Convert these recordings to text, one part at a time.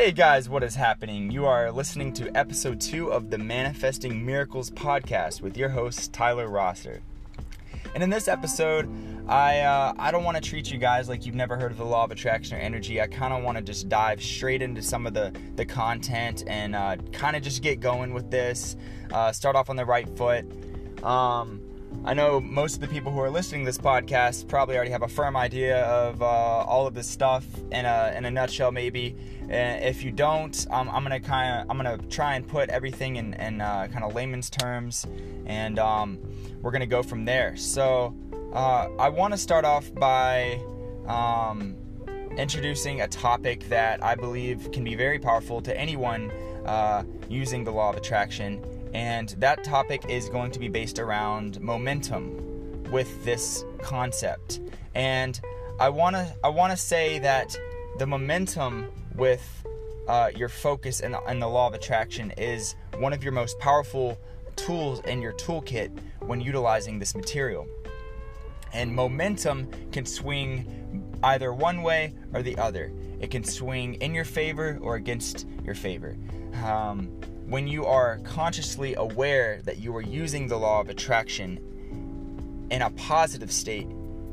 Hey guys, what is happening? You are listening to episode two of the Manifesting Miracles podcast with your host Tyler Rosser. And in this episode, I uh, I don't want to treat you guys like you've never heard of the law of attraction or energy. I kind of want to just dive straight into some of the the content and uh, kind of just get going with this. Uh, start off on the right foot. Um, I know most of the people who are listening to this podcast probably already have a firm idea of uh, all of this stuff in a, in a nutshell, maybe. And if you don't, um, I'm gonna kind of I'm gonna try and put everything in, in uh, kind of layman's terms, and um, we're gonna go from there. So uh, I want to start off by um, introducing a topic that I believe can be very powerful to anyone uh, using the law of attraction and that topic is going to be based around momentum with this concept. And I want to I want to say that the momentum with uh, your focus and the, and the law of attraction is one of your most powerful tools in your toolkit when utilizing this material. And momentum can swing either one way or the other. It can swing in your favor or against your favor. Um, when you are consciously aware that you are using the law of attraction in a positive state,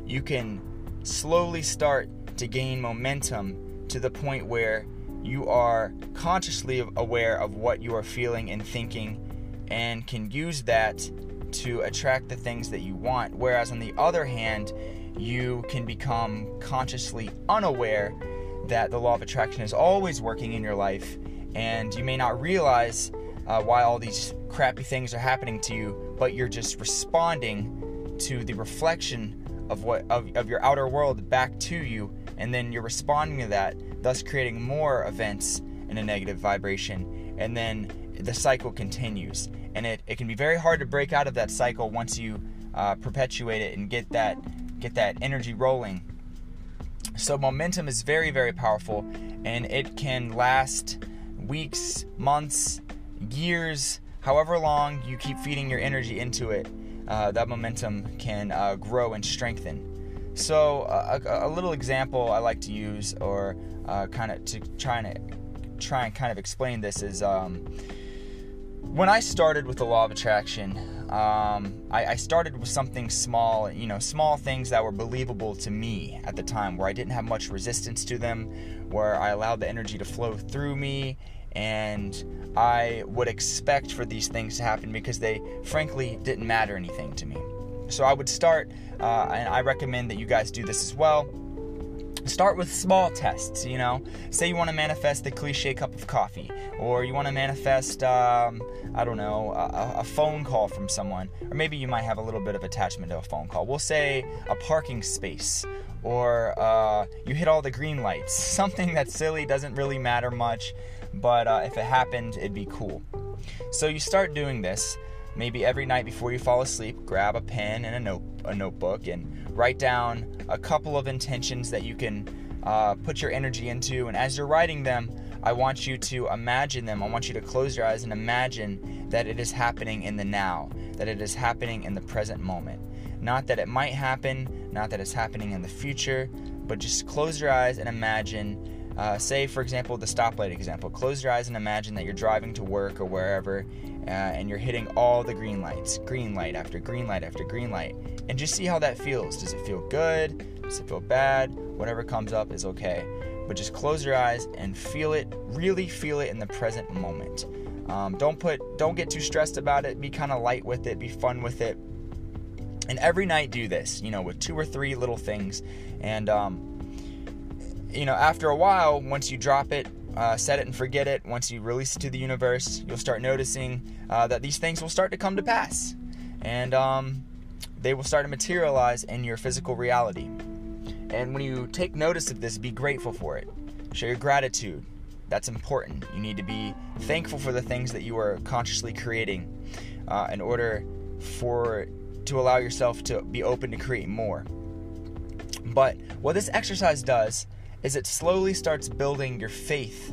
you can slowly start to gain momentum to the point where you are consciously aware of what you are feeling and thinking and can use that to attract the things that you want. Whereas, on the other hand, you can become consciously unaware that the law of attraction is always working in your life and you may not realize uh, why all these crappy things are happening to you, but you're just responding to the reflection of what of, of your outer world back to you, and then you're responding to that, thus creating more events in a negative vibration, and then the cycle continues. And it, it can be very hard to break out of that cycle once you uh, perpetuate it and get that get that energy rolling. So momentum is very very powerful, and it can last weeks, months, years, however long you keep feeding your energy into it, uh, that momentum can uh, grow and strengthen. So, uh, a, a, little example I like to use, or uh, kind of to try and try and kind of explain this, is um, when I started with the law of attraction. Um, I, I started with something small, you know, small things that were believable to me at the time, where I didn't have much resistance to them, where I allowed the energy to flow through me, and I would expect for these things to happen because they frankly didn't matter anything to me. So I would start, uh, and I recommend that you guys do this as well. Start with small tests, you know. Say you want to manifest the cliche cup of coffee, or you want to manifest, um, I don't know, a, a phone call from someone, or maybe you might have a little bit of attachment to a phone call. We'll say a parking space, or uh, you hit all the green lights. Something that's silly, doesn't really matter much but uh, if it happened, it'd be cool. So you start doing this. Maybe every night before you fall asleep, grab a pen and a note, a notebook, and write down a couple of intentions that you can uh, put your energy into. And as you're writing them, I want you to imagine them. I want you to close your eyes and imagine that it is happening in the now, that it is happening in the present moment. Not that it might happen, not that it's happening in the future, but just close your eyes and imagine uh, say, for example, the stoplight example. Close your eyes and imagine that you're driving to work or wherever, uh, and you're hitting all the green lights, green light after green light after green light, and just see how that feels. Does it feel good? Does it feel bad? Whatever comes up is okay. But just close your eyes and feel it. Really feel it in the present moment. Um, don't put, don't get too stressed about it. Be kind of light with it. Be fun with it. And every night do this. You know, with two or three little things, and um, you know, after a while, once you drop it, uh, set it and forget it, once you release it to the universe, you'll start noticing uh, that these things will start to come to pass. And um, they will start to materialize in your physical reality. And when you take notice of this, be grateful for it. Show your gratitude. That's important. You need to be thankful for the things that you are consciously creating uh, in order for to allow yourself to be open to create more. But what this exercise does is it slowly starts building your faith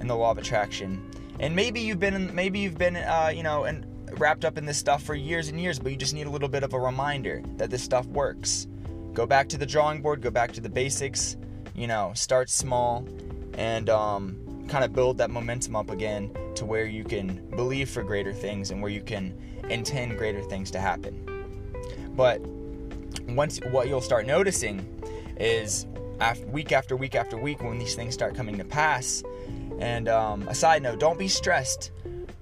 in the law of attraction. And maybe you've been maybe you've been uh, you know and wrapped up in this stuff for years and years, but you just need a little bit of a reminder that this stuff works. Go back to the drawing board, go back to the basics, you know, start small and um, kind of build that momentum up again to where you can believe for greater things and where you can intend greater things to happen. But once what you'll start noticing is after, week after week after week when these things start coming to pass. And um, a side note: don't be stressed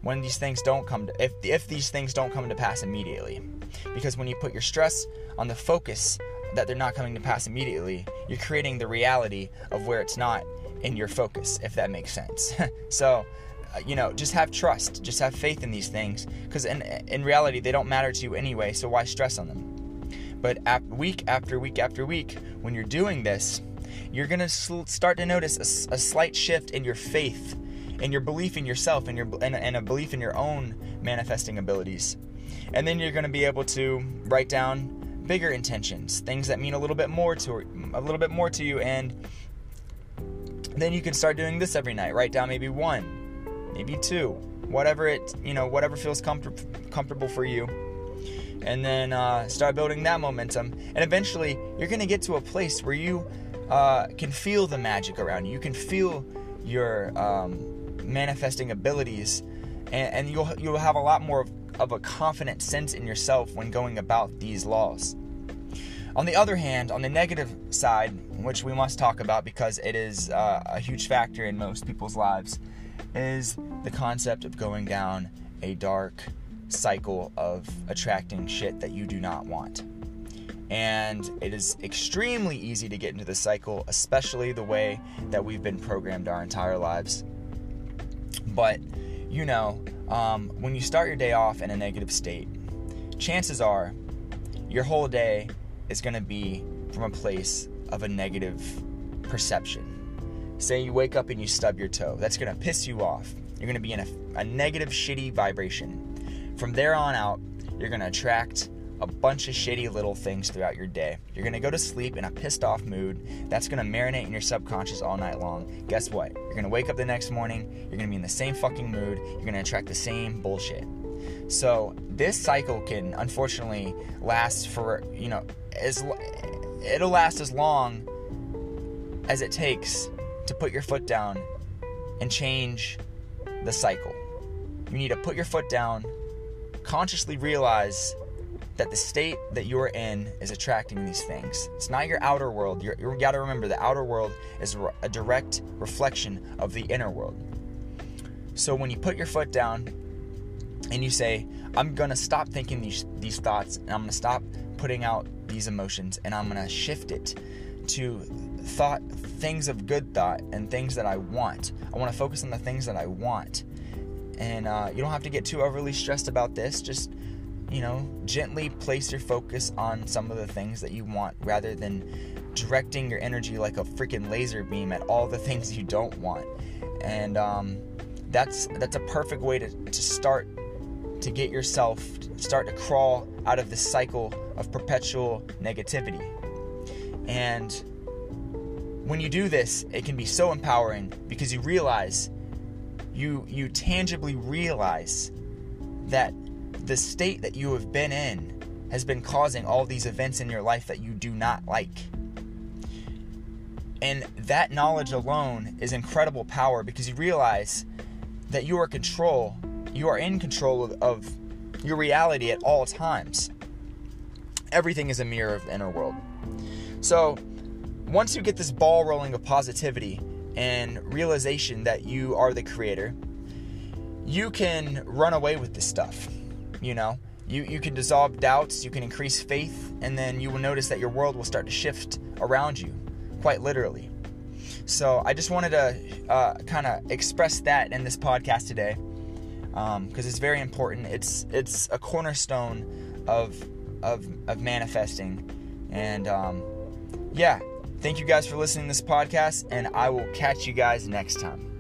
when these things don't come to if if these things don't come to pass immediately, because when you put your stress on the focus that they're not coming to pass immediately, you're creating the reality of where it's not in your focus, if that makes sense. so, uh, you know, just have trust, just have faith in these things, because in in reality they don't matter to you anyway. So why stress on them? But week after week after week, when you're doing this, you're gonna start to notice a, a slight shift in your faith, in your belief in yourself, and your and, and a belief in your own manifesting abilities. And then you're gonna be able to write down bigger intentions, things that mean a little bit more to a little bit more to you, and then you can start doing this every night. Write down maybe one, maybe two, whatever it you know, whatever feels comfort- comfortable for you and then uh, start building that momentum. And eventually, you're going to get to a place where you uh, can feel the magic around you. You can feel your um, manifesting abilities, and, and, you'll you'll have a lot more of, of a confident sense in yourself when going about these laws. On the other hand, on the negative side, which we must talk about because it is uh, a huge factor in most people's lives, is the concept of going down a dark, cycle of attracting shit that you do not want. And it is extremely easy to get into the cycle, especially the way that we've been programmed our entire lives. But, you know, um, when you start your day off in a negative state, chances are your whole day is going to be from a place of a negative perception. Say you wake up and you stub your toe, that's going to piss you off. You're going to be in a, a negative, shitty vibration. From there on out, you're going to attract a bunch of shitty little things throughout your day. You're going to go to sleep in a pissed off mood. That's going to marinate in your subconscious all night long. Guess what? You're going to wake up the next morning. You're going to be in the same fucking mood. You're going to attract the same bullshit. So, this cycle can unfortunately last for, you know, as it'll last as long as it takes to put your foot down and change the cycle. You need to put your foot down consciously realize that the state that you're in is attracting these things. It's not your outer world. You're, you got to remember the outer world is a direct reflection of the inner world. So when you put your foot down and you say, I'm going to stop thinking these, these thoughts and I'm going to stop putting out these emotions and I'm going to shift it to thought things of good thought and things that I want. I want to focus on the things that I want. And uh, you don't have to get too overly stressed about this. Just, you know, gently place your focus on some of the things that you want rather than directing your energy like a freaking laser beam at all the things you don't want. And um, that's that's a perfect way to, to start to get yourself start to crawl out of the cycle of perpetual negativity. And when you do this, it can be so empowering because you realize you you tangibly realize that the state that you have been in has been causing all these events in your life that you do not like. And that knowledge alone is incredible power because you realize that you are control, you are in control of, of your reality at all times. Everything is a mirror of the inner world. So, once you get this ball rolling of positivity, and realization that you are the creator, you can run away with this stuff. You know, you, you can dissolve doubts, you can increase faith, and then you will notice that your world will start to shift around you, quite literally. So I just wanted to uh, kind of express that in this podcast today, because um, it's very important. It's it's a cornerstone of of of manifesting, and um, yeah, Thank you guys for listening to this podcast, and I will catch you guys next time.